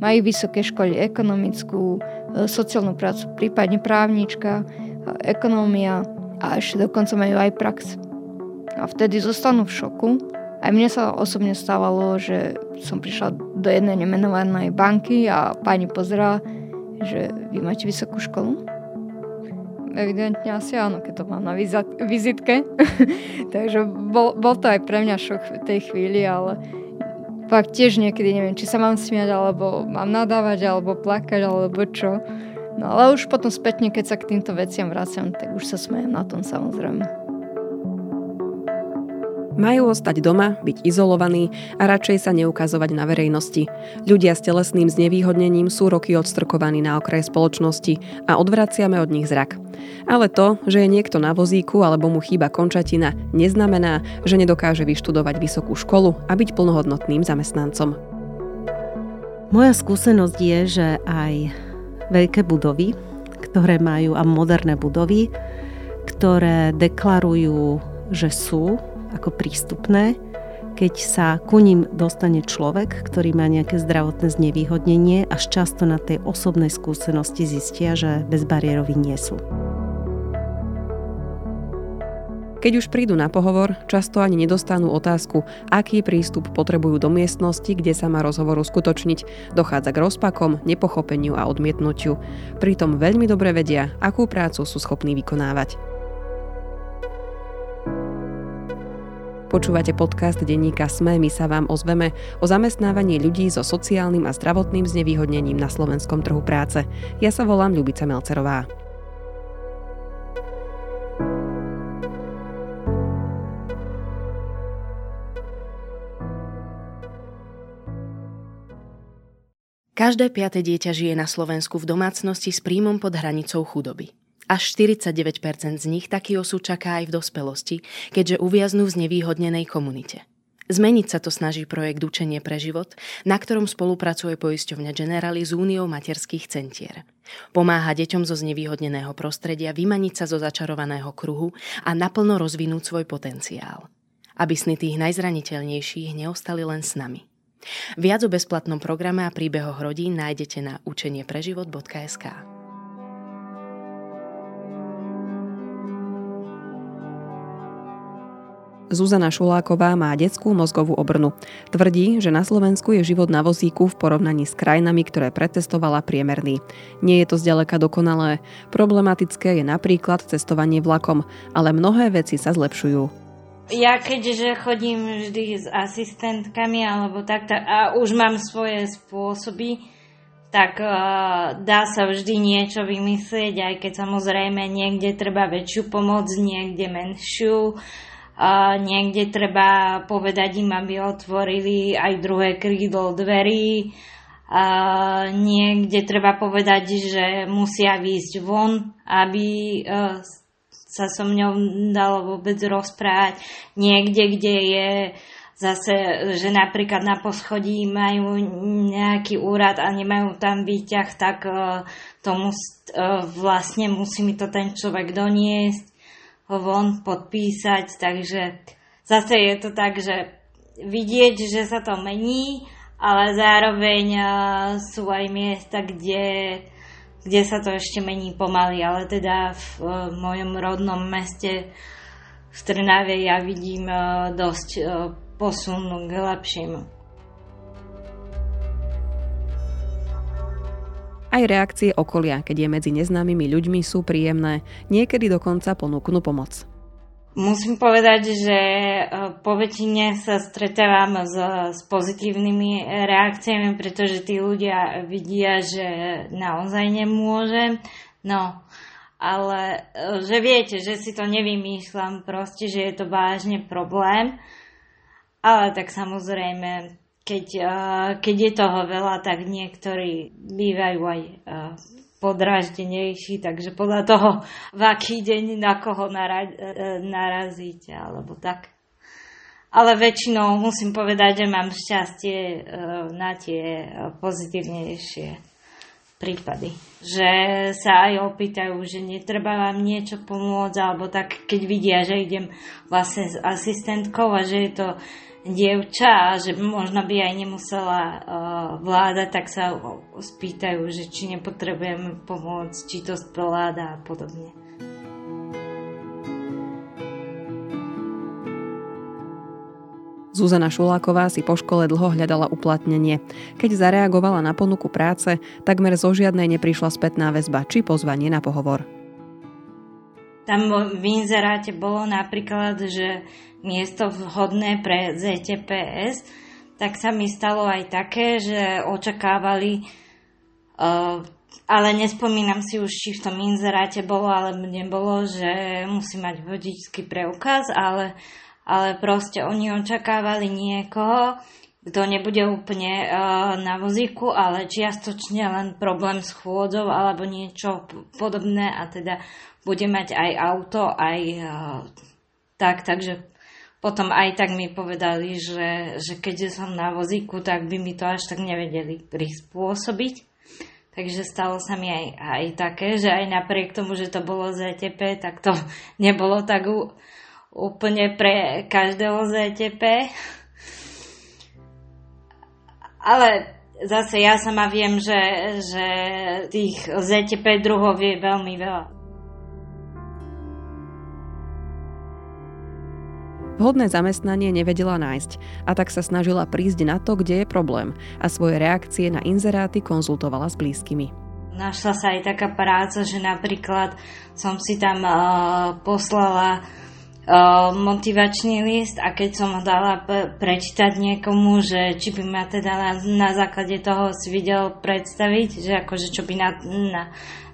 majú vysoké školy ekonomickú, e, sociálnu prácu, prípadne právnička, ekonómia a ešte dokonca majú aj prax. A vtedy zostanú v šoku. Aj mne sa osobne stávalo, že som prišla do jednej nemenovanej banky a pani pozerá, že vy máte vysokú školu? Evidentne asi áno, keď to mám na vizitke. Takže bol, bol to aj pre mňa šok v tej chvíli, ale fakt tiež niekedy neviem, či sa mám smiať, alebo mám nadávať, alebo plakať, alebo čo. No ale už potom spätne, keď sa k týmto veciam vraciam, tak už sa smejem na tom samozrejme. Majú ostať doma, byť izolovaní a radšej sa neukazovať na verejnosti. Ľudia s telesným znevýhodnením sú roky odstrkovaní na okraj spoločnosti a odvraciame od nich zrak. Ale to, že je niekto na vozíku alebo mu chýba končatina, neznamená, že nedokáže vyštudovať vysokú školu a byť plnohodnotným zamestnancom. Moja skúsenosť je, že aj veľké budovy, ktoré majú a moderné budovy, ktoré deklarujú, že sú ako prístupné, keď sa ku ním dostane človek, ktorý má nejaké zdravotné znevýhodnenie, až často na tej osobnej skúsenosti zistia, že bezbariéroví nie sú. Keď už prídu na pohovor, často ani nedostanú otázku, aký prístup potrebujú do miestnosti, kde sa má rozhovor uskutočniť. Dochádza k rozpakom, nepochopeniu a odmietnutiu. Pritom veľmi dobre vedia, akú prácu sú schopní vykonávať. Počúvate podcast denníka SME, my sa vám ozveme o zamestnávaní ľudí so sociálnym a zdravotným znevýhodnením na slovenskom trhu práce. Ja sa volám Ľubica Melcerová. Každé piate dieťa žije na Slovensku v domácnosti s príjmom pod hranicou chudoby. Až 49% z nich taký osud čaká aj v dospelosti, keďže uviaznú v znevýhodnenej komunite. Zmeniť sa to snaží projekt Učenie pre život, na ktorom spolupracuje poisťovňa Generali s Úniou materských centier. Pomáha deťom zo znevýhodneného prostredia vymaniť sa zo začarovaného kruhu a naplno rozvinúť svoj potenciál. Aby sny tých najzraniteľnejších neostali len s nami. Viac o bezplatnom programe a príbehoch rodín nájdete na učeniepreživot.sk. Zuzana Šuláková má detskú mozgovú obrnu. Tvrdí, že na Slovensku je život na vozíku v porovnaní s krajinami, ktoré pretestovala priemerný. Nie je to zďaleka dokonalé. Problematické je napríklad cestovanie vlakom, ale mnohé veci sa zlepšujú. Ja keďže chodím vždy s asistentkami alebo tak, tak a už mám svoje spôsoby, tak uh, dá sa vždy niečo vymyslieť, aj keď samozrejme niekde treba väčšiu pomoc, niekde menšiu. Niekde treba povedať im, aby otvorili aj druhé krídlo dverí. A niekde treba povedať, že musia výjsť von, aby e, sa so mňou dalo vôbec rozprávať. Niekde, kde je zase, že napríklad na poschodí majú nejaký úrad a nemajú tam výťah, tak e, to mus, e, vlastne musí mi to ten človek doniesť ho von podpísať, takže zase je to tak, že vidieť, že sa to mení, ale zároveň sú aj miesta, kde, kde sa to ešte mení pomaly, ale teda v, v mojom rodnom meste v Trnave ja vidím dosť posun k lepšiemu. Aj reakcie okolia, keď je medzi neznámymi ľuďmi, sú príjemné. Niekedy dokonca ponúknú pomoc. Musím povedať, že e, po väčšine sa stretávam s, s pozitívnymi reakciami, pretože tí ľudia vidia, že naozaj nemôžem. No, ale e, že viete, že si to nevymýšľam, proste, že je to vážne problém. Ale tak samozrejme, keď, keď je toho veľa, tak niektorí bývajú aj podráždenejší, takže podľa toho, v aký deň na koho nara- e, narazíte, alebo tak. Ale väčšinou musím povedať, že mám šťastie na tie pozitívnejšie prípady. Že sa aj opýtajú, že netreba vám niečo pomôcť, alebo tak, keď vidia, že idem vlastne s asistentkou a že je to dievča že možno by aj nemusela uh, vládať, tak sa spýtajú, že či nepotrebujeme pomôcť, či to zvláda a podobne. Zuzana Šuláková si po škole dlho hľadala uplatnenie. Keď zareagovala na ponuku práce, takmer zo žiadnej neprišla spätná väzba či pozvanie na pohovor. Tam v inzeráte bolo napríklad, že miesto vhodné pre ZTPS, tak sa mi stalo aj také, že očakávali, uh, ale nespomínam si už, či v tom inzeráte bolo, alebo nebolo, že musí mať vodičský preukaz, ale ale proste oni očakávali niekoho, kto nebude úplne uh, na vozíku, ale čiastočne len problém s chôdzou alebo niečo podobné a teda bude mať aj auto, aj uh, tak, takže potom aj tak mi povedali, že, že keďže som na vozíku, tak by mi to až tak nevedeli prispôsobiť. Takže stalo sa mi aj, aj také, že aj napriek tomu, že to bolo ZTP, tak to nebolo tak úplne pre každého ZTP. Ale zase ja sama viem, že, že tých ZTP druhov je veľmi veľa. Vhodné zamestnanie nevedela nájsť a tak sa snažila prísť na to, kde je problém a svoje reakcie na inzeráty konzultovala s blízkymi. Našla sa aj taká práca, že napríklad som si tam uh, poslala motivačný list a keď som ho dala prečítať niekomu, že či by ma teda na, na základe toho si videl predstaviť, že akože čo by na, na,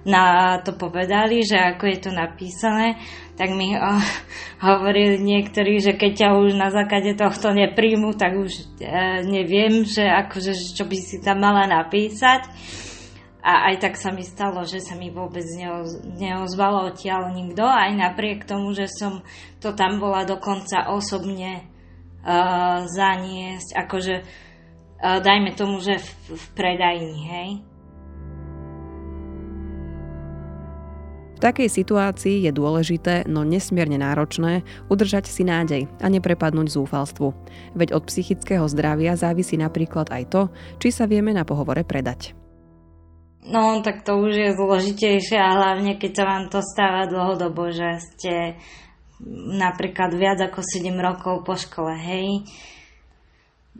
na to povedali, že ako je to napísané, tak mi uh, hovorili niektorí, že keď ťa už na základe tohto nepríjmu, tak už uh, neviem, že akože čo by si tam mala napísať. A aj tak sa mi stalo, že sa mi vôbec neoz, neozvalo odtiaľ nikto, aj napriek tomu, že som to tam bola dokonca osobne uh, zaniesť, akože uh, dajme tomu, že v, v predajni, hej. V takej situácii je dôležité, no nesmierne náročné, udržať si nádej a neprepadnúť zúfalstvu. Veď od psychického zdravia závisí napríklad aj to, či sa vieme na pohovore predať. No, tak to už je zložitejšie a hlavne keď sa vám to stáva dlhodobo, že ste napríklad viac ako 7 rokov po škole, hej,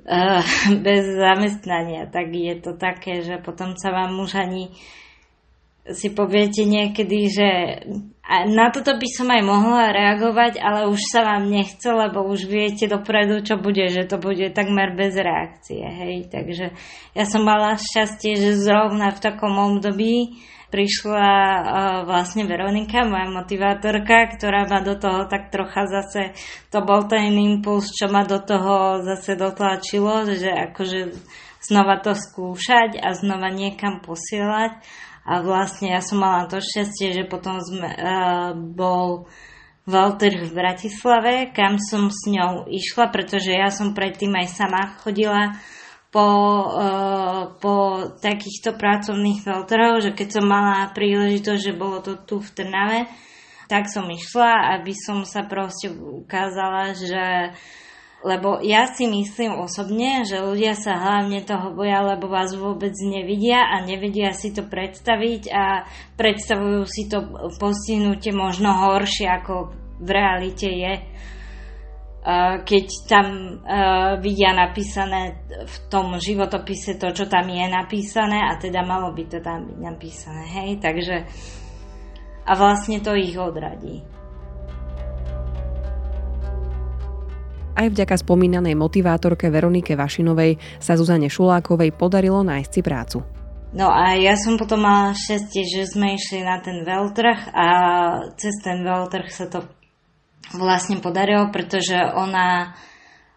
uh, bez zamestnania, tak je to také, že potom sa vám už ani si poviete niekedy, že na toto by som aj mohla reagovať, ale už sa vám nechce, lebo už viete dopredu, čo bude, že to bude takmer bez reakcie. Hej. Takže ja som mala šťastie, že zrovna v takom období prišla uh, vlastne Veronika, moja motivátorka, ktorá ma do toho tak trocha zase, to bol ten impuls, čo ma do toho zase dotlačilo, že akože znova to skúšať a znova niekam posielať a vlastne ja som mala to šťastie, že potom sme, uh, bol Walter v Bratislave, kam som s ňou išla, pretože ja som predtým aj sama chodila po, uh, po takýchto pracovných Walterov, že keď som mala príležitosť, že bolo to tu v Trnave, tak som išla, aby som sa proste ukázala, že lebo ja si myslím osobne, že ľudia sa hlavne toho boja, lebo vás vôbec nevidia a nevedia si to predstaviť a predstavujú si to postihnutie možno horšie, ako v realite je. Keď tam vidia napísané v tom životopise to, čo tam je napísané a teda malo by to tam byť napísané, hej, takže a vlastne to ich odradí. Aj vďaka spomínanej motivátorke Veronike Vašinovej sa Zuzane Šulákovej podarilo nájsť si prácu. No a ja som potom mala šťastie, že sme išli na ten veľtrh a cez ten veľtrh sa to vlastne podarilo, pretože ona,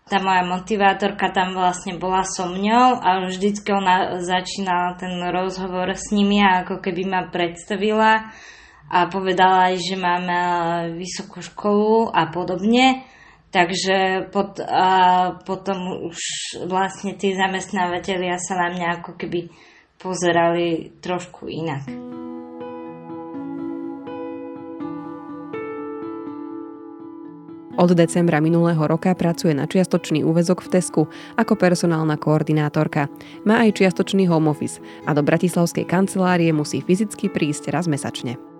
tá moja motivátorka tam vlastne bola so mňou a vždycky ona začínala ten rozhovor s nimi a ako keby ma predstavila a povedala aj, že máme vysokú školu a podobne. Takže pot, a potom už vlastne tí zamestnávateľia sa na mňa ako keby pozerali trošku inak. Od decembra minulého roka pracuje na čiastočný úvezok v Tesku ako personálna koordinátorka. Má aj čiastočný home office a do bratislavskej kancelárie musí fyzicky prísť raz mesačne.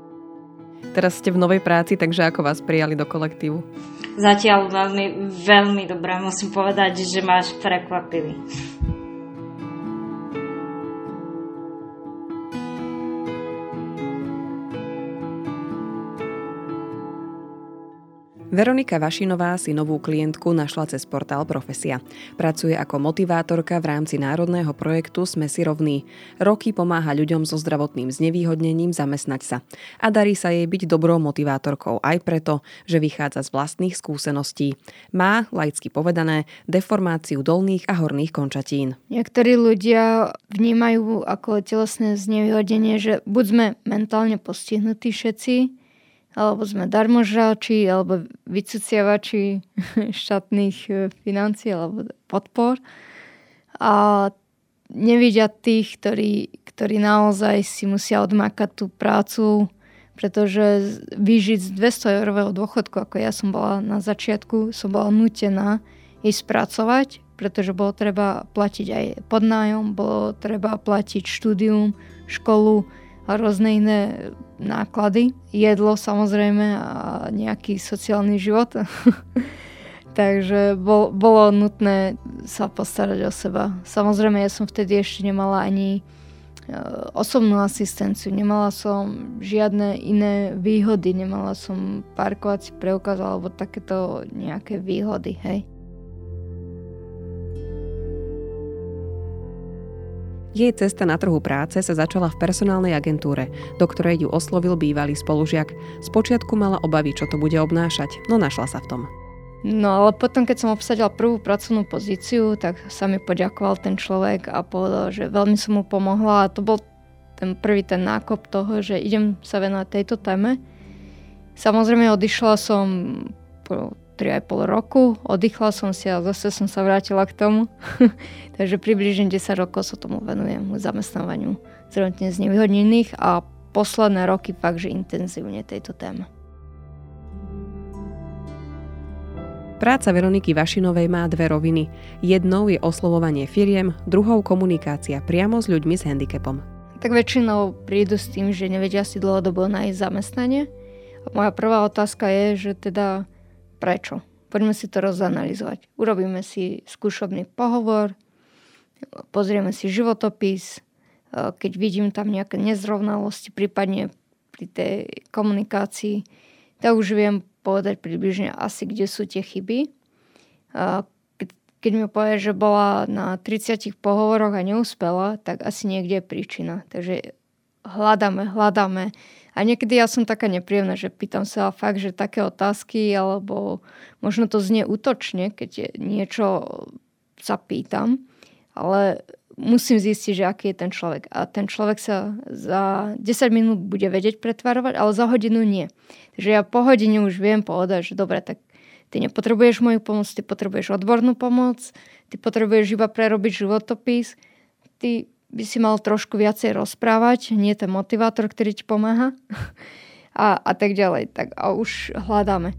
Teraz ste v novej práci, takže ako vás prijali do kolektívu? Zatiaľ veľmi, veľmi dobré, musím povedať, že máš prekvapivý. Veronika Vašinová si novú klientku našla cez portál Profesia. Pracuje ako motivátorka v rámci národného projektu Sme si rovní. Roky pomáha ľuďom so zdravotným znevýhodnením zamestnať sa. A darí sa jej byť dobrou motivátorkou aj preto, že vychádza z vlastných skúseností. Má, laicky povedané, deformáciu dolných a horných končatín. Niektorí ľudia vnímajú ako telesné znevýhodnenie, že buď sme mentálne postihnutí všetci, alebo sme darmožráči, alebo vycuciavači štátnych e, financií alebo podpor. A nevidia tých, ktorí, ktorí naozaj si musia odmakať tú prácu, pretože vyžiť z 200 eurového dôchodku, ako ja som bola na začiatku, som bola nutená ísť pracovať, pretože bolo treba platiť aj podnájom, bolo treba platiť štúdium, školu, rôzne iné náklady. Jedlo samozrejme a nejaký sociálny život. Takže bol, bolo nutné sa postarať o seba. Samozrejme, ja som vtedy ešte nemala ani e, osobnú asistenciu, nemala som žiadne iné výhody, nemala som parkovací preukaz alebo takéto nejaké výhody, hej. Jej cesta na trhu práce sa začala v personálnej agentúre, do ktorej ju oslovil bývalý spolužiak. Spočiatku mala obavy, čo to bude obnášať, no našla sa v tom. No ale potom, keď som obsadila prvú pracovnú pozíciu, tak sa mi poďakoval ten človek a povedal, že veľmi som mu pomohla a to bol ten prvý ten nákop toho, že idem sa venovať tejto téme. Samozrejme odišla som po 3,5 roku, oddychla som si a zase som sa vrátila k tomu. Takže približne 10 rokov sa tomu venujem zamestnávaniu zdravotne znevýhodnených a posledné roky fakt, že intenzívne tejto téme. Práca Veroniky Vašinovej má dve roviny. Jednou je oslovovanie firiem, druhou komunikácia priamo s ľuďmi s handicapom. Tak väčšinou prídu s tým, že nevedia si dlhodobo nájsť zamestnanie. A moja prvá otázka je, že teda Prečo? Poďme si to rozanalizovať. Urobíme si skúšobný pohovor, pozrieme si životopis, e, keď vidím tam nejaké nezrovnalosti, prípadne pri tej komunikácii, tak už viem povedať približne asi, kde sú tie chyby. E, keď mi povie, že bola na 30 pohovoroch a neúspela, tak asi niekde je príčina. Takže hľadáme, hľadáme a niekedy ja som taká nepríjemná, že pýtam sa fakt, že také otázky, alebo možno to znie útočne, keď niečo sa pýtam, ale musím zistiť, že aký je ten človek. A ten človek sa za 10 minút bude vedieť pretvarovať, ale za hodinu nie. Takže ja po hodine už viem povedať, že dobre, tak ty nepotrebuješ moju pomoc, ty potrebuješ odbornú pomoc, ty potrebuješ iba prerobiť životopis, ty by si mal trošku viacej rozprávať, nie ten motivátor, ktorý ti pomáha a, a tak ďalej. Tak a už hľadáme.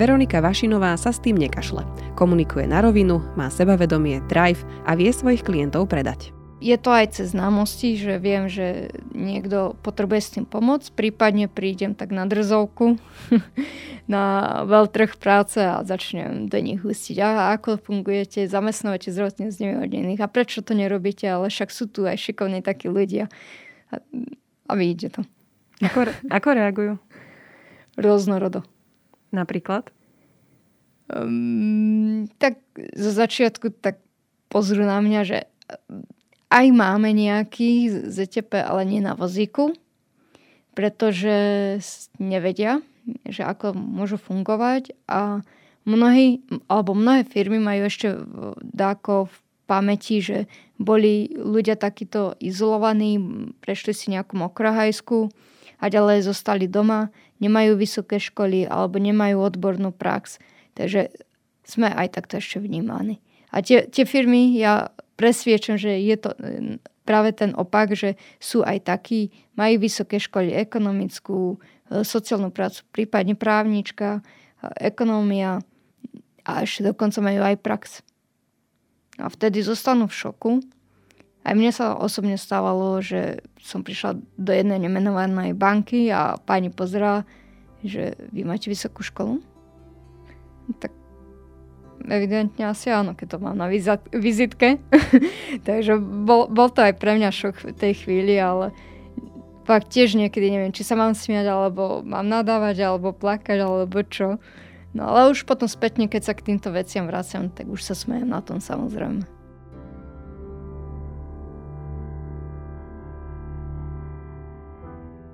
Veronika Vašinová sa s tým nekašle. Komunikuje na rovinu, má sebavedomie, drive a vie svojich klientov predať je to aj cez známosti, že viem, že niekto potrebuje s tým pomôcť, prípadne prídem tak na drzovku na veľtrh práce a začnem do nich hustiť. A ako fungujete, zamestnávate zdravotne znevýhodnených a prečo to nerobíte, ale však sú tu aj šikovní takí ľudia. A, a vidíte to. Ako, ako reagujú? Rôznorodo. Napríklad? Um, tak zo začiatku tak pozrú na mňa, že aj máme nejaký ZTP, ale nie na vozíku, pretože nevedia, že ako môžu fungovať a mnohí, alebo mnohé firmy majú ešte dáko v pamäti, že boli ľudia takíto izolovaní, prešli si nejakú mokrohajsku a ďalej zostali doma, nemajú vysoké školy alebo nemajú odbornú prax. Takže sme aj takto ešte vnímaní. A tie, tie firmy, ja presviečam, že je to e, práve ten opak, že sú aj takí, majú vysoké školy ekonomickú, e, sociálnu prácu, prípadne právnička ekonómia a ešte dokonca majú aj prax. A vtedy zostanú v šoku. Aj mne sa osobne stávalo, že som prišla do jednej nemenovanej banky a pani pozerá, že vy máte vysokú školu? Tak evidentne asi áno, keď to mám na vizitke. Takže bol, bol to aj pre mňa šok v tej chvíli, ale fakt tiež niekedy neviem, či sa mám smiať, alebo mám nadávať, alebo plakať, alebo čo. No ale už potom spätne, keď sa k týmto veciam vraciam, tak už sa smejem na tom samozrejme.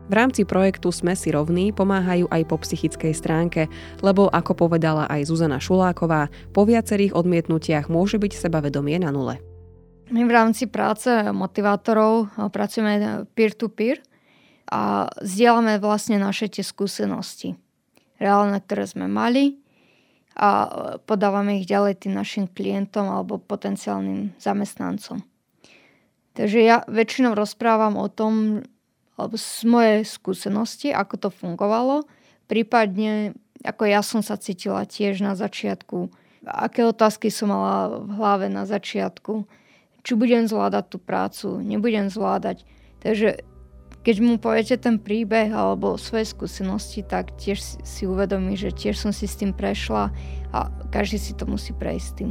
V rámci projektu Sme si rovní pomáhajú aj po psychickej stránke, lebo ako povedala aj Zuzana Šuláková, po viacerých odmietnutiach môže byť sebavedomie na nule. My v rámci práce motivátorov pracujeme peer-to-peer a zdieľame vlastne naše tie skúsenosti, reálne, ktoré sme mali a podávame ich ďalej tým našim klientom alebo potenciálnym zamestnancom. Takže ja väčšinou rozprávam o tom, alebo z mojej skúsenosti, ako to fungovalo, prípadne ako ja som sa cítila tiež na začiatku, aké otázky som mala v hlave na začiatku, či budem zvládať tú prácu, nebudem zvládať. Takže keď mu poviete ten príbeh alebo svoje skúsenosti, tak tiež si uvedomí, že tiež som si s tým prešla a každý si to musí prejsť s tým.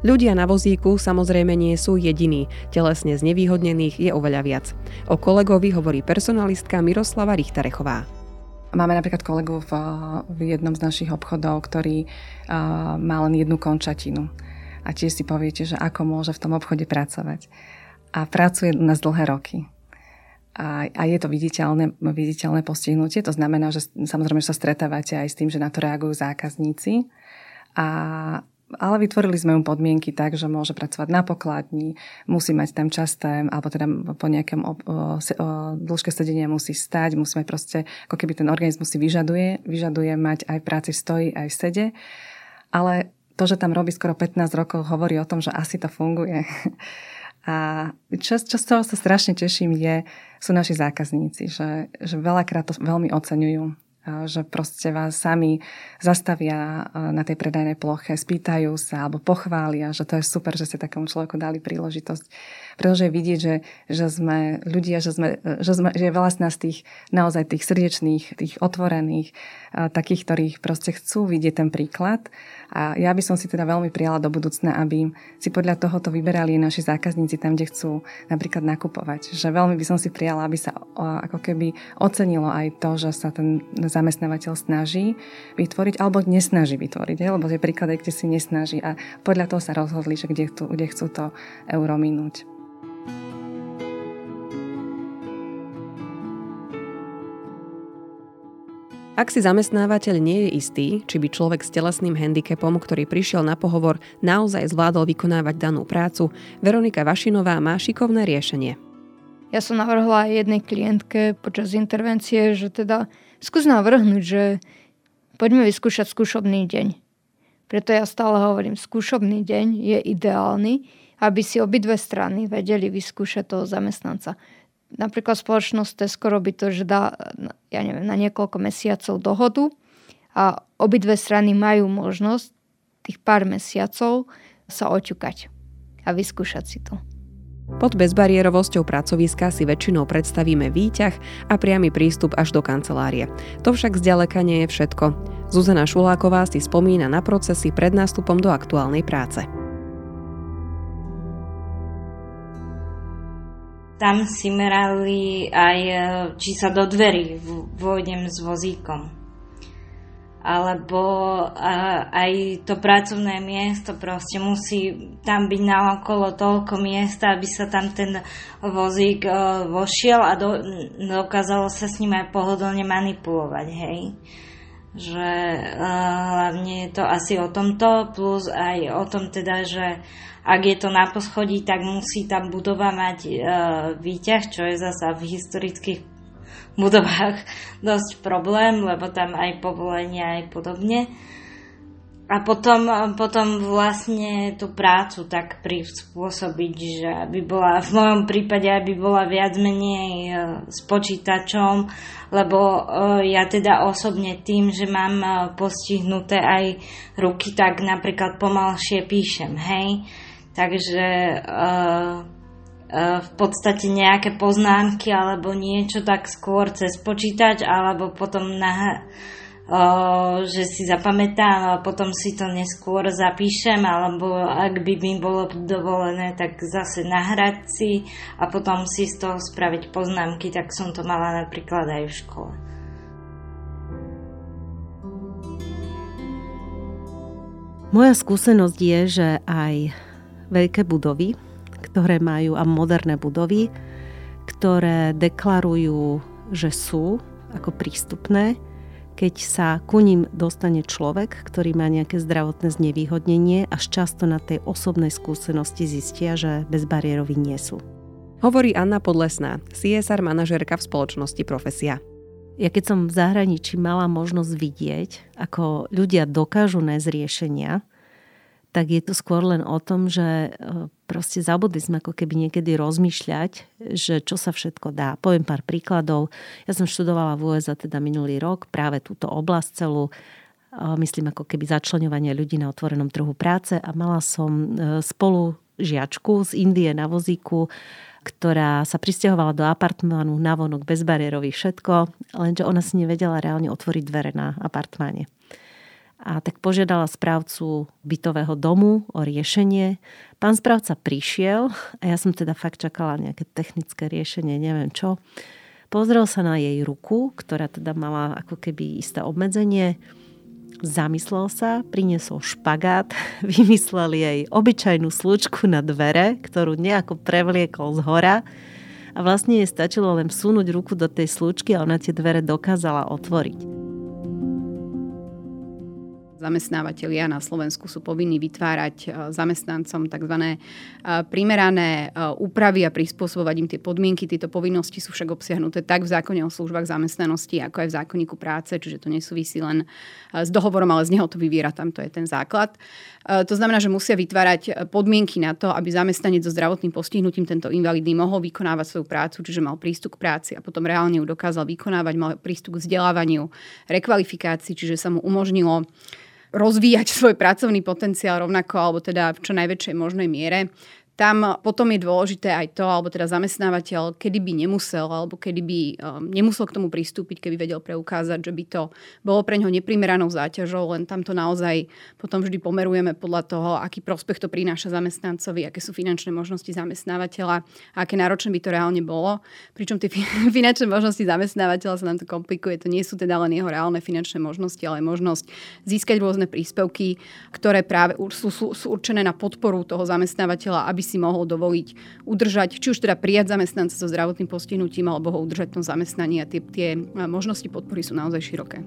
Ľudia na vozíku samozrejme nie sú jediní, telesne znevýhodnených je oveľa viac. O kolegovi hovorí personalistka Miroslava Richtarechová. Máme napríklad kolegu v, v jednom z našich obchodov, ktorý uh, má len jednu končatinu. A tiež si poviete, že ako môže v tom obchode pracovať. A pracuje u nás dlhé roky. A, a je to viditeľné, viditeľné postihnutie. To znamená, že samozrejme, že sa stretávate aj s tým, že na to reagujú zákazníci. A ale vytvorili sme mu podmienky tak, že môže pracovať na pokladni, musí mať tam časté, alebo teda po nejakom dĺžke sedenia musí stať, musí mať proste, ako keby ten organizmus si vyžaduje, vyžaduje mať aj práci stojí, aj v sede. Ale to, že tam robí skoro 15 rokov, hovorí o tom, že asi to funguje. A čo, čo z toho sa strašne teším je, sú naši zákazníci, že, že veľakrát to veľmi oceňujú že proste vás sami zastavia na tej predajnej ploche, spýtajú sa alebo pochvália, že to je super, že ste takému človeku dali príležitosť. Pretože vidieť, že, že sme ľudia, že, sme, že, sme, že je veľa z tých naozaj tých srdečných, tých otvorených, takých, ktorých proste chcú vidieť ten príklad a ja by som si teda veľmi prijala do budúcna, aby si podľa tohoto vyberali naši zákazníci tam, kde chcú napríklad nakupovať. Že veľmi by som si prijala, aby sa ako keby ocenilo aj to, že sa ten zamestnávateľ snaží vytvoriť alebo nesnaží vytvoriť. Lebo tie príklady, kde si nesnaží a podľa toho sa rozhodli, že kde chcú, kde chcú to euro minúť. Ak si zamestnávateľ nie je istý, či by človek s telesným handicapom, ktorý prišiel na pohovor, naozaj zvládol vykonávať danú prácu, Veronika Vašinová má šikovné riešenie. Ja som navrhla jednej klientke počas intervencie, že teda skús navrhnúť, že poďme vyskúšať skúšobný deň. Preto ja stále hovorím, skúšobný deň je ideálny, aby si obidve strany vedeli vyskúšať toho zamestnanca napríklad spoločnosť Tesco robí to, že dá ja neviem, na niekoľko mesiacov dohodu a obidve strany majú možnosť tých pár mesiacov sa oťukať a vyskúšať si to. Pod bezbariérovosťou pracoviska si väčšinou predstavíme výťah a priamy prístup až do kancelárie. To však zďaleka nie je všetko. Zuzana Šuláková si spomína na procesy pred nástupom do aktuálnej práce. tam si merali aj, e, či sa do dverí vôjdem s vozíkom. Alebo a, aj to pracovné miesto proste musí tam byť na okolo toľko miesta, aby sa tam ten vozík uh, vošiel a do, dokázalo sa s ním aj pohodlne manipulovať, hej? Že uh, hlavne je to asi o tomto, plus aj o tom teda, že ak je to na poschodí, tak musí tá budova mať uh, výťah, čo je zasa v historických budovách dosť problém, lebo tam aj povolenia aj podobne. a potom, potom vlastne tú prácu tak prispôsobiť, že aby bola, v mojom prípade, aby bola viac menej e, s počítačom, lebo e, ja teda osobne tým, že mám e, postihnuté aj ruky, tak napríklad pomalšie píšem, hej. Takže v podstate nejaké poznámky alebo niečo tak skôr cez počítač alebo potom na že si zapamätám a potom si to neskôr zapíšem, alebo ak by mi bolo dovolené, tak zase nahrať si a potom si z toho spraviť poznámky, tak som to mala napríklad aj v škole. Moja skúsenosť je, že aj veľké budovy, ktoré majú, a moderné budovy, ktoré deklarujú, že sú ako prístupné, keď sa ku ním dostane človek, ktorý má nejaké zdravotné znevýhodnenie, až často na tej osobnej skúsenosti zistia, že bezbariéroví nie sú. Hovorí Anna Podlesná, CSR manažérka v spoločnosti Profesia. Ja keď som v zahraničí mala možnosť vidieť, ako ľudia dokážu nájsť riešenia, tak je to skôr len o tom, že e, proste zabudli sme ako keby niekedy rozmýšľať, že čo sa všetko dá. Poviem pár príkladov. Ja som študovala v USA teda minulý rok práve túto oblasť celú, myslím ako keby začlenovanie ľudí na otvorenom trhu práce a mala som e, spolu žiačku z Indie na vozíku, ktorá sa pristahovala do apartmánu navonok bezbariérový všetko, lenže ona si nevedela reálne otvoriť dvere na apartmáne a tak požiadala správcu bytového domu o riešenie. Pán správca prišiel a ja som teda fakt čakala nejaké technické riešenie, neviem čo. Pozrel sa na jej ruku, ktorá teda mala ako keby isté obmedzenie. Zamyslel sa, priniesol špagát, vymyslel jej obyčajnú slučku na dvere, ktorú nejako prevliekol z hora a vlastne jej stačilo len vsunúť ruku do tej slučky a ona tie dvere dokázala otvoriť. Zamestnávateľia na Slovensku sú povinní vytvárať e, zamestnancom tzv. E, primerané e, úpravy a prispôsobovať im tie podmienky. Tieto povinnosti sú však obsiahnuté tak v zákone o službách zamestnanosti, ako aj v zákonníku práce, čiže to nesúvisí len s dohovorom, ale z neho to vyviera, tam to je ten základ. To znamená, že musia vytvárať podmienky na to, aby zamestnanec so zdravotným postihnutím tento invalidný mohol vykonávať svoju prácu, čiže mal prístup k práci a potom reálne ju dokázal vykonávať, mal prístup k vzdelávaniu, rekvalifikácii, čiže sa mu umožnilo rozvíjať svoj pracovný potenciál rovnako alebo teda v čo najväčšej možnej miere. Tam potom je dôležité aj to, alebo teda zamestnávateľ, kedy by nemusel, alebo kedy by um, nemusel k tomu pristúpiť, keby vedel preukázať, že by to bolo pre ňo neprimeranou záťažou, len tam to naozaj potom vždy pomerujeme podľa toho, aký prospech to prináša zamestnancovi, aké sú finančné možnosti zamestnávateľa a aké náročné by to reálne bolo. Pričom tie finančné možnosti zamestnávateľa sa nám to komplikuje. To nie sú teda len jeho reálne finančné možnosti, ale možnosť získať rôzne príspevky, ktoré práve sú, sú, sú určené na podporu toho zamestnávateľa, aby si mohol dovoliť udržať, či už teda prijať zamestnanca so zdravotným postihnutím, alebo ho udržať v tom zamestnaní a tie, tie možnosti podpory sú naozaj široké.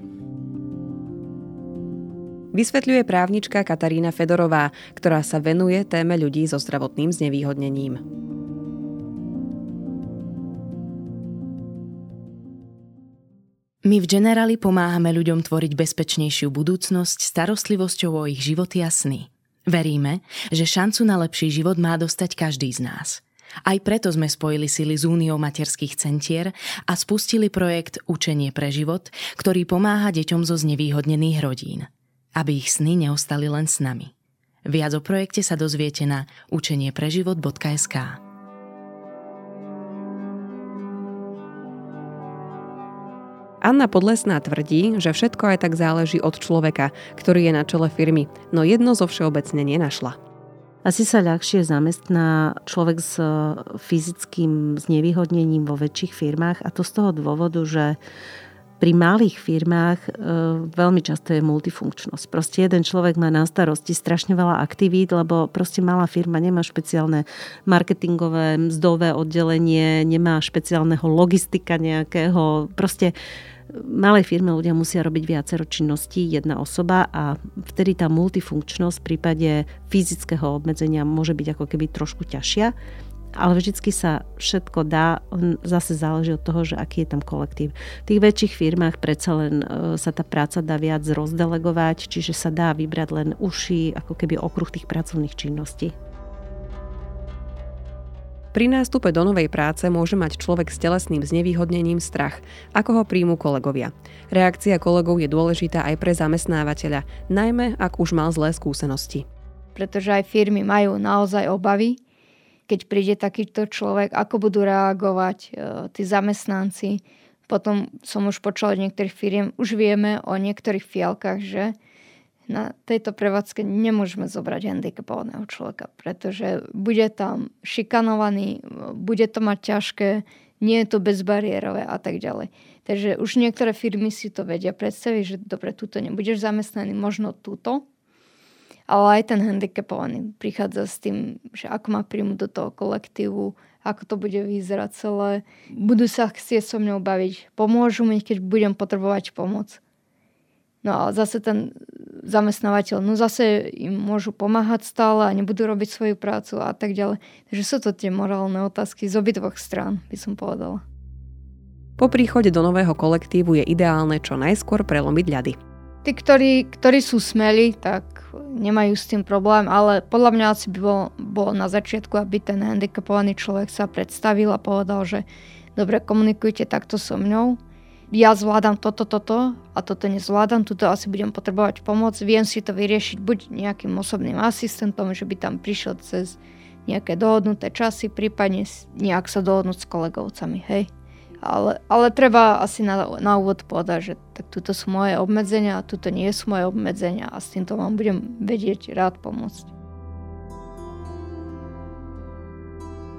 Vysvetľuje právnička Katarína Fedorová, ktorá sa venuje téme ľudí so zdravotným znevýhodnením. My v Generali pomáhame ľuďom tvoriť bezpečnejšiu budúcnosť starostlivosťou o ich životy a sny. Veríme, že šancu na lepší život má dostať každý z nás. Aj preto sme spojili sily s Úniou materských centier a spustili projekt Učenie pre život, ktorý pomáha deťom zo znevýhodnených rodín, aby ich sny neostali len s nami. Viac o projekte sa dozviete na učeniepreživot.sk. Anna Podlesná tvrdí, že všetko aj tak záleží od človeka, ktorý je na čele firmy, no jedno zo všeobecne nenašla. Asi sa ľahšie zamestná človek s e, fyzickým znevýhodnením vo väčších firmách a to z toho dôvodu, že pri malých firmách e, veľmi často je multifunkčnosť. Proste jeden človek má na starosti strašne veľa aktivít, lebo proste malá firma nemá špeciálne marketingové, mzdové oddelenie, nemá špeciálneho logistika nejakého. Proste malej firme ľudia musia robiť viacero činností, jedna osoba a vtedy tá multifunkčnosť v prípade fyzického obmedzenia môže byť ako keby trošku ťažšia. ale vždycky sa všetko dá, zase záleží od toho, že aký je tam kolektív. V tých väčších firmách predsa len e, sa tá práca dá viac rozdelegovať, čiže sa dá vybrať len uši, ako keby okruh tých pracovných činností. Pri nástupe do novej práce môže mať človek s telesným znevýhodnením strach, ako ho príjmu kolegovia. Reakcia kolegov je dôležitá aj pre zamestnávateľa, najmä ak už mal zlé skúsenosti. Pretože aj firmy majú naozaj obavy, keď príde takýto človek, ako budú reagovať e, tí zamestnanci. Potom som už počula od niektorých firiem, už vieme o niektorých fialkách, že na tejto prevádzke nemôžeme zobrať handicapovaného človeka, pretože bude tam šikanovaný, bude to mať ťažké, nie je to bezbariérové a tak ďalej. Takže už niektoré firmy si to vedia predstaviť, že dobre, túto nebudeš zamestnaný, možno túto, ale aj ten handicapovaný prichádza s tým, že ako má príjmu do toho kolektívu, ako to bude vyzerať celé. Budú sa chcieť so mnou baviť, pomôžu mi, keď budem potrebovať pomoc. No a zase ten zamestnávateľ, no zase im môžu pomáhať stále a nebudú robiť svoju prácu a tak ďalej. Takže sú to tie morálne otázky z obidvoch strán, by som povedala. Po príchode do nového kolektívu je ideálne čo najskôr prelomiť ľady. Tí, ktorí, ktorí sú smeli, tak nemajú s tým problém, ale podľa mňa asi by bolo, bolo na začiatku, aby ten handicapovaný človek sa predstavil a povedal, že dobre, komunikujte takto so mňou, ja zvládam toto, toto a toto nezvládam, tuto asi budem potrebovať pomoc, viem si to vyriešiť buď nejakým osobným asistentom, že by tam prišiel cez nejaké dohodnuté časy, prípadne nejak sa dohodnúť s kolegovcami, hej. Ale, ale treba asi na, na úvod povedať, že tak tuto sú moje obmedzenia tuto nie sú moje obmedzenia a s týmto vám budem vedieť rád pomôcť.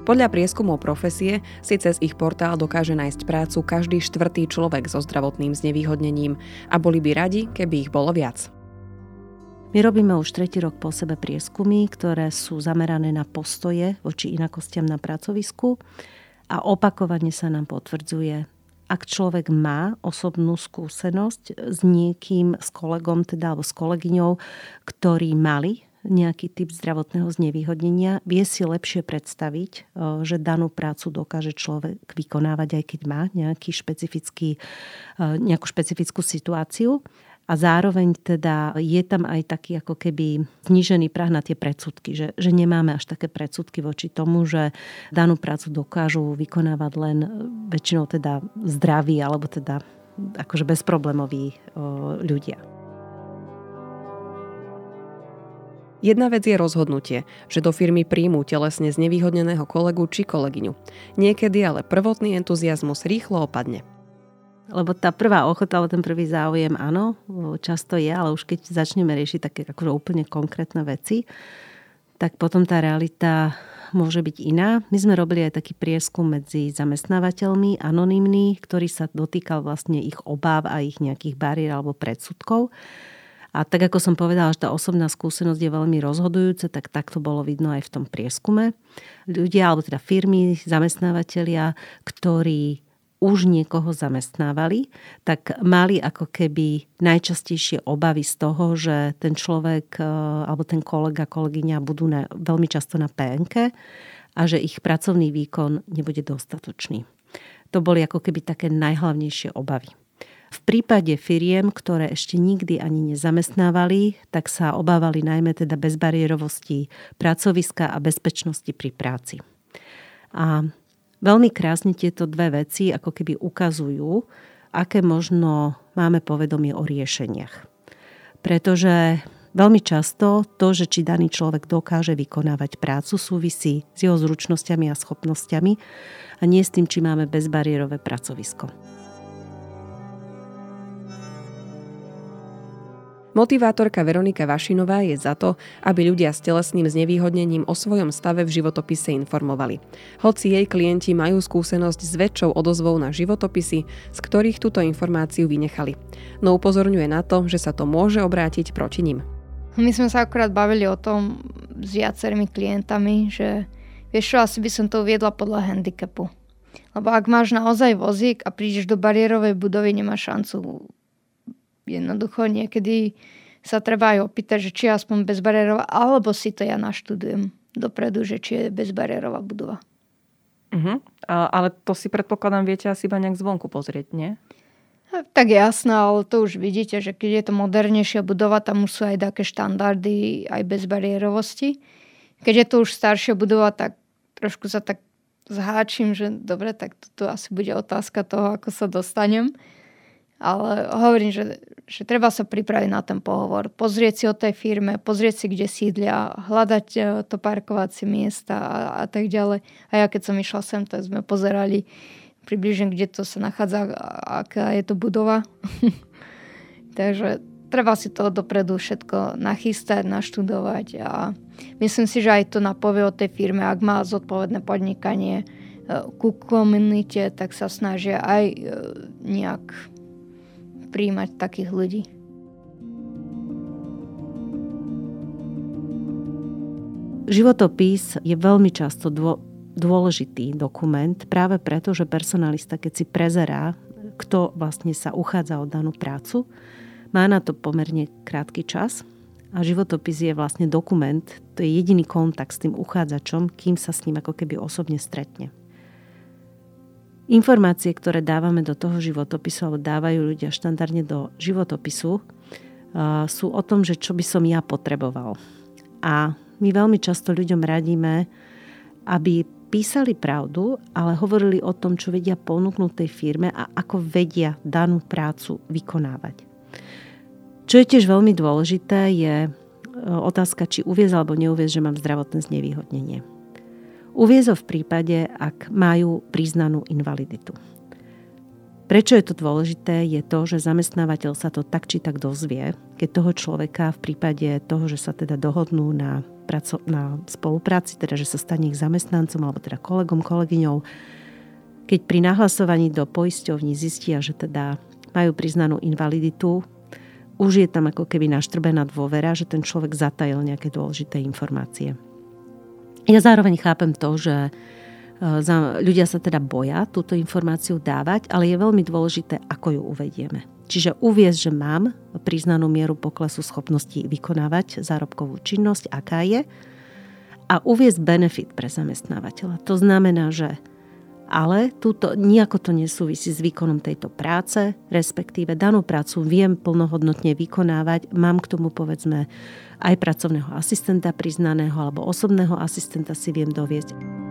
Podľa prieskumov profesie si cez ich portál dokáže nájsť prácu každý štvrtý človek so zdravotným znevýhodnením a boli by radi, keby ich bolo viac. My robíme už tretí rok po sebe prieskumy, ktoré sú zamerané na postoje voči inakostiam na pracovisku a opakovane sa nám potvrdzuje, ak človek má osobnú skúsenosť s niekým, s kolegom teda, alebo s kolegyňou, ktorí mali nejaký typ zdravotného znevýhodnenia, vie si lepšie predstaviť, e, že danú prácu dokáže človek vykonávať, aj keď má nejaký špecifický, e, nejakú špecifickú situáciu. A zároveň teda je tam aj taký ako keby znížený prah na tie predsudky, že, že nemáme až také predsudky voči tomu, že danú prácu dokážu vykonávať len e, väčšinou teda zdraví alebo teda akože bezproblémoví ľudia. Jedna vec je rozhodnutie, že do firmy príjmú telesne znevýhodneného kolegu či kolegyňu. Niekedy ale prvotný entuziasmus rýchlo opadne. Lebo tá prvá ochota, alebo ten prvý záujem, áno, často je, ale už keď začneme riešiť také akože úplne konkrétne veci, tak potom tá realita môže byť iná. My sme robili aj taký prieskum medzi zamestnávateľmi, anonymný, ktorý sa dotýkal vlastne ich obáv a ich nejakých bariér alebo predsudkov. A tak ako som povedala, že tá osobná skúsenosť je veľmi rozhodujúca, tak takto bolo vidno aj v tom prieskume. Ľudia, alebo teda firmy, zamestnávateľia, ktorí už niekoho zamestnávali, tak mali ako keby najčastejšie obavy z toho, že ten človek e, alebo ten kolega, kolegyňa budú na, veľmi často na PNK a že ich pracovný výkon nebude dostatočný. To boli ako keby také najhlavnejšie obavy. V prípade firiem, ktoré ešte nikdy ani nezamestnávali, tak sa obávali najmä teda bezbariérovosti pracoviska a bezpečnosti pri práci. A veľmi krásne tieto dve veci ako keby ukazujú, aké možno máme povedomie o riešeniach. Pretože Veľmi často to, že či daný človek dokáže vykonávať prácu, súvisí s jeho zručnosťami a schopnosťami a nie s tým, či máme bezbariérové pracovisko. Motivátorka Veronika Vašinová je za to, aby ľudia s telesným znevýhodnením o svojom stave v životopise informovali. Hoci jej klienti majú skúsenosť s väčšou odozvou na životopisy, z ktorých túto informáciu vynechali. No upozorňuje na to, že sa to môže obrátiť proti nim. My sme sa akorát bavili o tom s viacerými klientami, že vieš čo, asi by som to uviedla podľa handicapu. Lebo ak máš naozaj vozík a prídeš do bariérovej budovy, nemáš šancu jednoducho niekedy sa treba aj opýtať, že či je aspoň bezbariérová, alebo si to ja naštudujem dopredu, že či je bezbariérová budova. Uh-huh. A, ale to si predpokladám viete asi iba nejak zvonku pozrieť, nie? Tak jasné, ale to už vidíte, že keď je to modernejšia budova, tam už sú aj také štandardy aj bez bariérovosti. Keď je to už staršia budova, tak trošku sa tak zháčim, že dobre, tak toto asi bude otázka toho, ako sa dostanem. Ale hovorím, že, že treba sa pripraviť na ten pohovor. Pozrieť si o tej firme, pozrieť si, kde sídlia, hľadať e, to parkovacie miesta a, a tak ďalej. A ja keď som išla sem, tak sme pozerali približne, kde to sa nachádza, aká je to budova. Takže treba si to dopredu všetko nachystať, naštudovať a myslím si, že aj to napovie o tej firme, ak má zodpovedné podnikanie e, ku komunite, tak sa snažia aj e, nejak príjmať takých ľudí. Životopis je veľmi často dôležitý dokument práve preto, že personalista, keď si prezerá, kto vlastne sa uchádza o danú prácu, má na to pomerne krátky čas a životopis je vlastne dokument, to je jediný kontakt s tým uchádzačom, kým sa s ním ako keby osobne stretne. Informácie, ktoré dávame do toho životopisu, alebo dávajú ľudia štandardne do životopisu, sú o tom, že čo by som ja potreboval. A my veľmi často ľuďom radíme, aby písali pravdu, ale hovorili o tom, čo vedia ponúknuť tej firme a ako vedia danú prácu vykonávať. Čo je tiež veľmi dôležité, je e, otázka, či uviez alebo neuviez, že mám zdravotné znevýhodnenie. Uviezo v prípade, ak majú priznanú invaliditu. Prečo je to dôležité, je to, že zamestnávateľ sa to tak či tak dozvie, keď toho človeka v prípade toho, že sa teda dohodnú na, praco- na spolupráci, teda že sa stane ich zamestnancom alebo teda kolegom, kolegyňou, keď pri nahlasovaní do poisťovní zistia, že teda majú priznanú invaliditu, už je tam ako keby naštrbená dôvera, že ten človek zatajil nejaké dôležité informácie. Ja zároveň chápem to, že e, ľudia sa teda boja túto informáciu dávať, ale je veľmi dôležité, ako ju uvedieme. Čiže uviezť, že mám priznanú mieru poklesu schopnosti vykonávať zárobkovú činnosť, aká je, a uviezť benefit pre zamestnávateľa. To znamená, že ale túto, nejako to nesúvisí s výkonom tejto práce, respektíve danú prácu viem plnohodnotne vykonávať, mám k tomu povedzme aj pracovného asistenta priznaného alebo osobného asistenta si viem doviesť.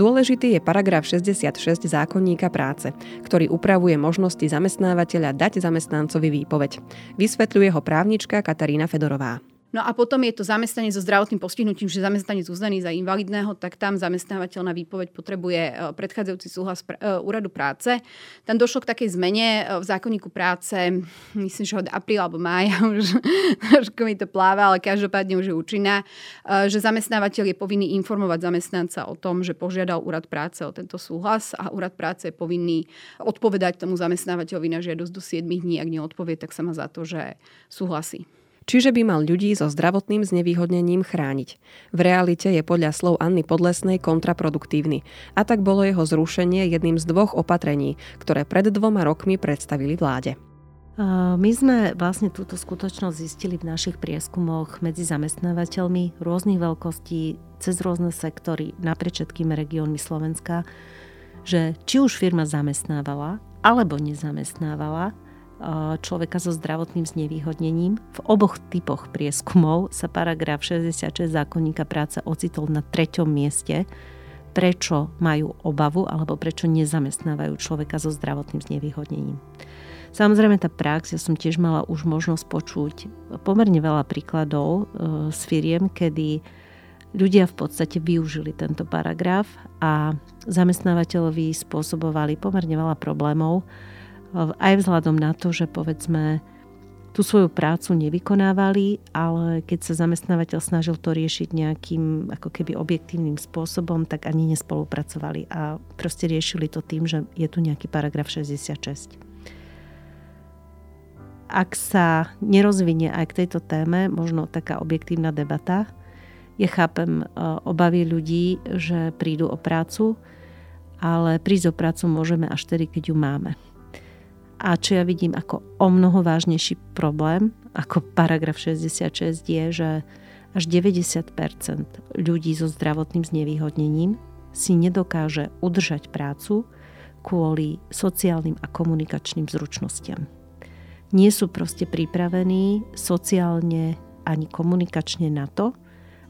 Dôležitý je paragraf 66 zákonníka práce, ktorý upravuje možnosti zamestnávateľa dať zamestnancovi výpoveď. Vysvetľuje ho právnička Katarína Fedorová. No a potom je to zamestnanie so zdravotným postihnutím, že zamestnanec uznaný za invalidného, tak tam zamestnávateľ na výpoveď potrebuje e, predchádzajúci súhlas pr- e, úradu práce. Tam došlo k takej zmene e, v zákonníku práce, myslím, že od apríla alebo mája, už trošku mi to pláva, ale každopádne už je účinná, že zamestnávateľ je povinný informovať zamestnanca o tom, že požiadal úrad práce o tento súhlas a úrad práce je povinný odpovedať tomu zamestnávateľovi na žiadosť do 7 dní. Ak neodpovie, tak sa má za to, že súhlasí. Čiže by mal ľudí so zdravotným znevýhodnením chrániť. V realite je podľa slov Anny Podlesnej kontraproduktívny a tak bolo jeho zrušenie jedným z dvoch opatrení, ktoré pred dvoma rokmi predstavili vláde. My sme vlastne túto skutočnosť zistili v našich prieskumoch medzi zamestnávateľmi rôznych veľkostí, cez rôzne sektory, naprieč všetkými regiónmi Slovenska, že či už firma zamestnávala alebo nezamestnávala, človeka so zdravotným znevýhodnením. V oboch typoch prieskumov sa paragraf 66 zákonníka práce ocitol na treťom mieste, prečo majú obavu alebo prečo nezamestnávajú človeka so zdravotným znevýhodnením. Samozrejme tá prax, ja som tiež mala už možnosť počuť pomerne veľa príkladov e, z firiem, kedy ľudia v podstate využili tento paragraf a zamestnávateľovi spôsobovali pomerne veľa problémov, aj vzhľadom na to, že povedzme tú svoju prácu nevykonávali, ale keď sa zamestnávateľ snažil to riešiť nejakým ako keby objektívnym spôsobom, tak ani nespolupracovali a proste riešili to tým, že je tu nejaký paragraf 66. Ak sa nerozvinie aj k tejto téme možno taká objektívna debata, ja chápem e, obavy ľudí, že prídu o prácu, ale prísť o prácu môžeme až tedy, keď ju máme. A čo ja vidím ako o mnoho vážnejší problém, ako paragraf 66 je, že až 90% ľudí so zdravotným znevýhodnením si nedokáže udržať prácu kvôli sociálnym a komunikačným zručnostiam. Nie sú proste pripravení sociálne ani komunikačne na to,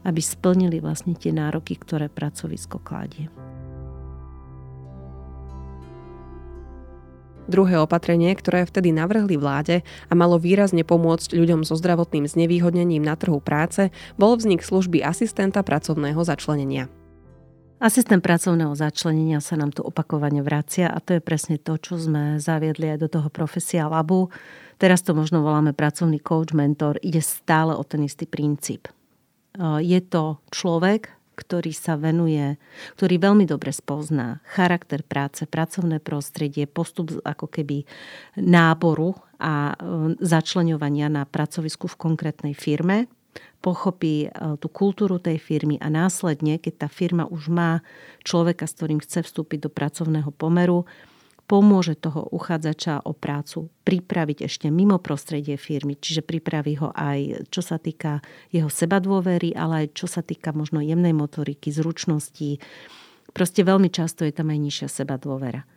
aby splnili vlastne tie nároky, ktoré pracovisko kladie. Druhé opatrenie, ktoré vtedy navrhli vláde a malo výrazne pomôcť ľuďom so zdravotným znevýhodnením na trhu práce, bol vznik služby asistenta pracovného začlenenia. Asistent pracovného začlenenia sa nám tu opakovane vracia a to je presne to, čo sme zaviedli aj do toho profesia labu. Teraz to možno voláme pracovný coach, mentor. Ide stále o ten istý princíp. Je to človek, ktorý sa venuje, ktorý veľmi dobre spozná charakter práce, pracovné prostredie, postup ako keby náboru a e, začlenovania na pracovisku v konkrétnej firme, pochopí e, tú kultúru tej firmy a následne, keď tá firma už má človeka, s ktorým chce vstúpiť do pracovného pomeru, pomôže toho uchádzača o prácu pripraviť ešte mimo prostredie firmy, čiže pripraví ho aj čo sa týka jeho sebadôvery, ale aj čo sa týka možno jemnej motoriky, zručností. Proste veľmi často je tam aj nižšia sebadôvera.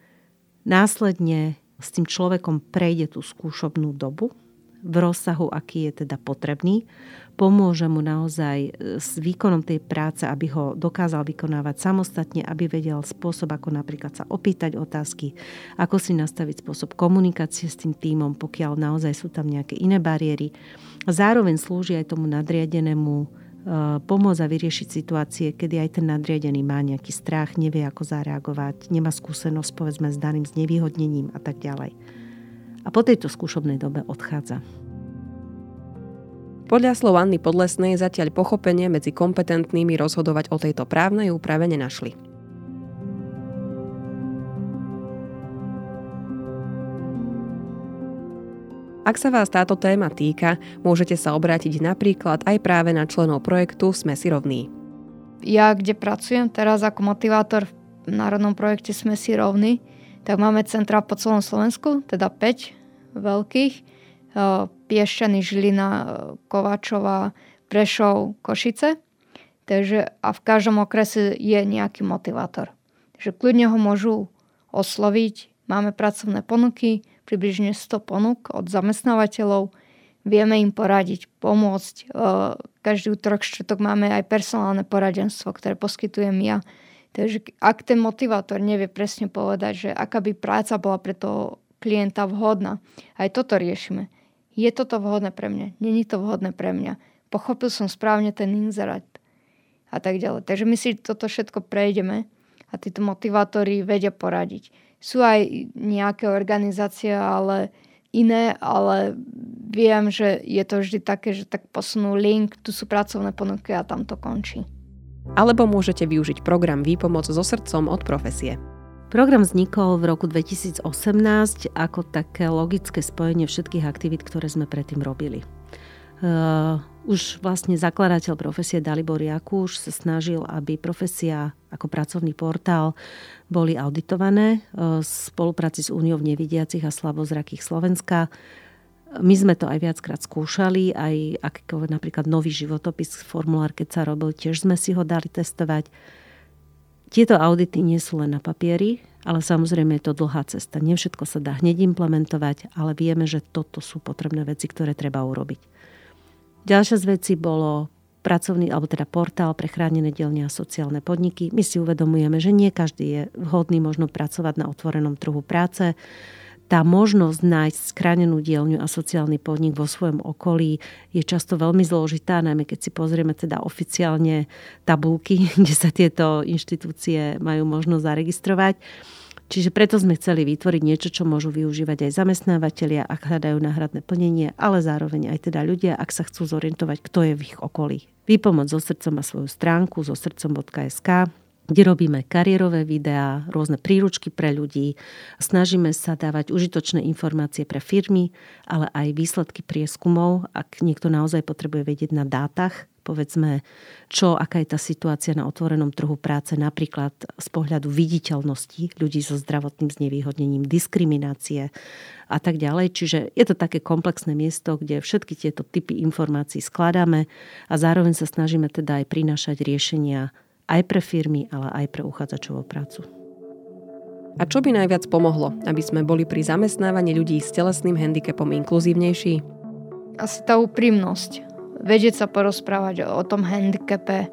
Následne s tým človekom prejde tú skúšobnú dobu, v rozsahu, aký je teda potrebný. Pomôže mu naozaj e, s výkonom tej práce, aby ho dokázal vykonávať samostatne, aby vedel spôsob, ako napríklad sa opýtať otázky, ako si nastaviť spôsob komunikácie s tým týmom, pokiaľ naozaj sú tam nejaké iné bariéry. Zároveň slúži aj tomu nadriadenému e, pomôcť a vyriešiť situácie, kedy aj ten nadriadený má nejaký strach, nevie ako zareagovať, nemá skúsenosť povedzme s daným znevýhodnením a tak ďalej a po tejto skúšobnej dobe odchádza. Podľa slov Anny Podlesnej zatiaľ pochopenie medzi kompetentnými rozhodovať o tejto právnej úprave nenašli. Ak sa vás táto téma týka, môžete sa obrátiť napríklad aj práve na členov projektu Sme si rovní. Ja, kde pracujem teraz ako motivátor v národnom projekte Sme si rovní, tak máme centra po celom Slovensku, teda 5 veľkých. Piešťany, Žilina, Kovačová, Prešov, Košice. Takže, a v každom okrese je nejaký motivátor. Takže kľudne ho môžu osloviť. Máme pracovné ponuky, približne 100 ponúk od zamestnávateľov. Vieme im poradiť, pomôcť. Každý útorok, štvrtok máme aj personálne poradenstvo, ktoré poskytujem ja Takže ak ten motivátor nevie presne povedať, že aká by práca bola pre toho klienta vhodná, aj toto riešime. Je toto vhodné pre mňa? Není to vhodné pre mňa? Pochopil som správne ten inzerát a tak ďalej. Takže my si toto všetko prejdeme a títo motivátori vedia poradiť. Sú aj nejaké organizácie, ale iné, ale viem, že je to vždy také, že tak posunú link, tu sú pracovné ponuky a tam to končí alebo môžete využiť program Výpomoc so srdcom od profesie. Program vznikol v roku 2018 ako také logické spojenie všetkých aktivít, ktoré sme predtým robili. Uh, už vlastne zakladateľ profesie Dalibor Jakúš sa snažil, aby profesia ako pracovný portál boli auditované uh, v spolupráci s Úniou nevidiacich a slabozrakých Slovenska my sme to aj viackrát skúšali, aj ako napríklad nový životopis, formulár, keď sa robil, tiež sme si ho dali testovať. Tieto audity nie sú len na papieri, ale samozrejme je to dlhá cesta. Nie všetko sa dá hneď implementovať, ale vieme, že toto sú potrebné veci, ktoré treba urobiť. Ďalšia z vecí bolo pracovný, alebo teda portál pre chránené dielne a sociálne podniky. My si uvedomujeme, že nie každý je vhodný možno pracovať na otvorenom trhu práce tá možnosť nájsť skránenú dielňu a sociálny podnik vo svojom okolí je často veľmi zložitá, najmä keď si pozrieme teda oficiálne tabulky, kde sa tieto inštitúcie majú možnosť zaregistrovať. Čiže preto sme chceli vytvoriť niečo, čo môžu využívať aj zamestnávateľia, ak hľadajú náhradné plnenie, ale zároveň aj teda ľudia, ak sa chcú zorientovať, kto je v ich okolí. Výpomoc so srdcom má svoju stránku so srdcom.sk kde robíme kariérové videá, rôzne príručky pre ľudí. Snažíme sa dávať užitočné informácie pre firmy, ale aj výsledky prieskumov, ak niekto naozaj potrebuje vedieť na dátach, povedzme, čo, aká je tá situácia na otvorenom trhu práce, napríklad z pohľadu viditeľnosti ľudí so zdravotným znevýhodnením, diskriminácie a tak ďalej. Čiže je to také komplexné miesto, kde všetky tieto typy informácií skladáme a zároveň sa snažíme teda aj prinášať riešenia aj pre firmy, ale aj pre uchádzačov o prácu. A čo by najviac pomohlo, aby sme boli pri zamestnávaní ľudí s telesným handicapom inkluzívnejší? Asi tá úprimnosť. Vedieť sa porozprávať o tom handicape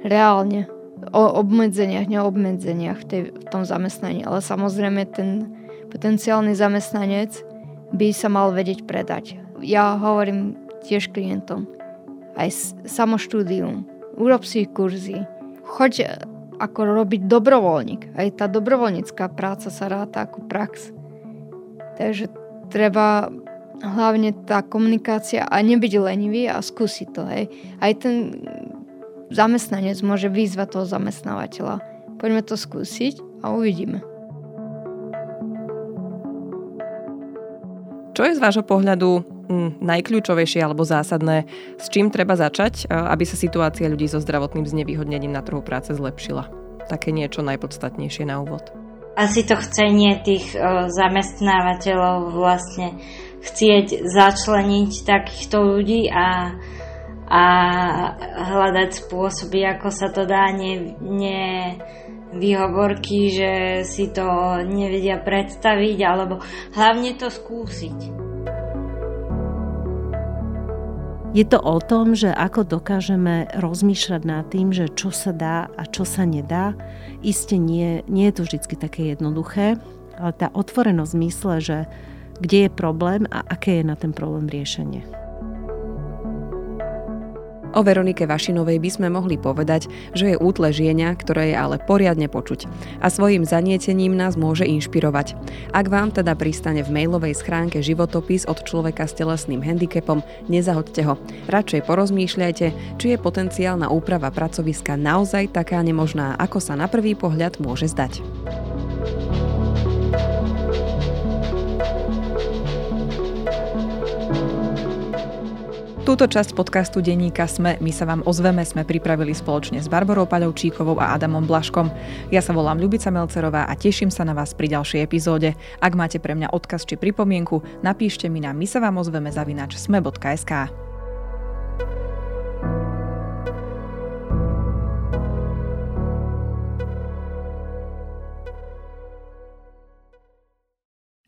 reálne. O obmedzeniach, neobmedzeniach v, tej, v tom zamestnaní. Ale samozrejme ten potenciálny zamestnanec by sa mal vedieť predať. Ja hovorím tiež klientom. Aj samoštúdium. Urob si kurzy choď ako robiť dobrovoľník. Aj tá dobrovoľnícká práca sa ráta ako prax. Takže treba hlavne tá komunikácia a nebyť lenivý a skúsiť to. Hej. Aj ten zamestnanec môže vyzvať toho zamestnávateľa. Poďme to skúsiť a uvidíme. Čo je z vášho pohľadu najkľúčovejšie alebo zásadné, s čím treba začať, aby sa situácia ľudí so zdravotným znevýhodnením na trhu práce zlepšila? Také niečo najpodstatnejšie na úvod. Asi to chcenie tých zamestnávateľov vlastne chcieť začleniť takýchto ľudí a, a hľadať spôsoby, ako sa to dá, ne, ne výhovorky, že si to nevedia predstaviť, alebo hlavne to skúsiť. Je to o tom, že ako dokážeme rozmýšľať nad tým, že čo sa dá a čo sa nedá. Isté nie, nie je to vždy také jednoduché, ale tá otvorenosť mysle, že kde je problém a aké je na ten problém riešenie. O Veronike Vašinovej by sme mohli povedať, že je útle žienia, ktoré je ale poriadne počuť a svojim zanietením nás môže inšpirovať. Ak vám teda pristane v mailovej schránke životopis od človeka s telesným handicapom, nezahoďte ho. Radšej porozmýšľajte, či je potenciálna úprava pracoviska naozaj taká nemožná, ako sa na prvý pohľad môže zdať. Túto časť podcastu Denníka Sme my sa vám ozveme sme pripravili spoločne s Barborou Paľovčíkovou a Adamom Blaškom. Ja sa volám Ľubica Melcerová a teším sa na vás pri ďalšej epizóde. Ak máte pre mňa odkaz či pripomienku, napíšte mi na my sa vám ozveme zavinač sme.sk.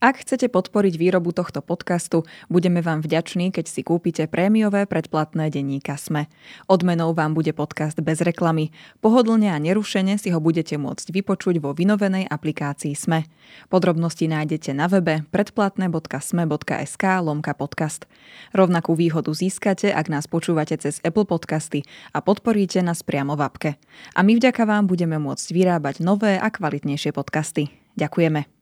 Ak chcete podporiť výrobu tohto podcastu, budeme vám vďační, keď si kúpite prémiové predplatné denníka SME. Odmenou vám bude podcast bez reklamy. Pohodlne a nerušene si ho budete môcť vypočuť vo vynovenej aplikácii SME. Podrobnosti nájdete na webe predplatné.sme.sk lomka podcast. Rovnakú výhodu získate, ak nás počúvate cez Apple Podcasty a podporíte nás priamo v apke. A my vďaka vám budeme môcť vyrábať nové a kvalitnejšie podcasty. Ďakujeme.